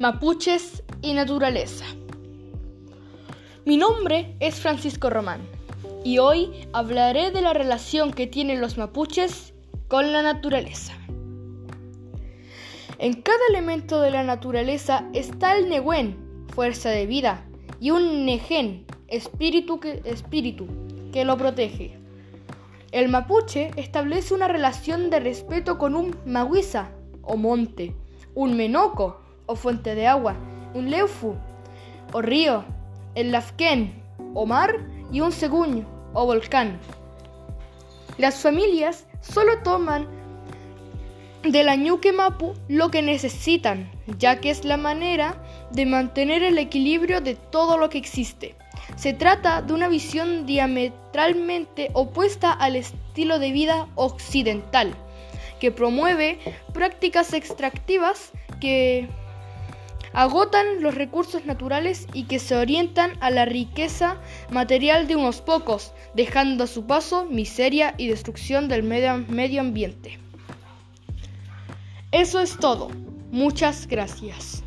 Mapuches y naturaleza. Mi nombre es Francisco Román y hoy hablaré de la relación que tienen los mapuches con la naturaleza. En cada elemento de la naturaleza está el Nehuen, fuerza de vida, y un Nehen, espíritu que, espíritu, que lo protege. El mapuche establece una relación de respeto con un maguisa o monte, un menoco o fuente de agua, un leufu o río, el lafken o mar y un seguño o volcán. Las familias solo toman de la mapu lo que necesitan, ya que es la manera de mantener el equilibrio de todo lo que existe. Se trata de una visión diametralmente opuesta al estilo de vida occidental, que promueve prácticas extractivas que agotan los recursos naturales y que se orientan a la riqueza material de unos pocos, dejando a su paso miseria y destrucción del medio, ambiente. Eso es todo. Muchas gracias.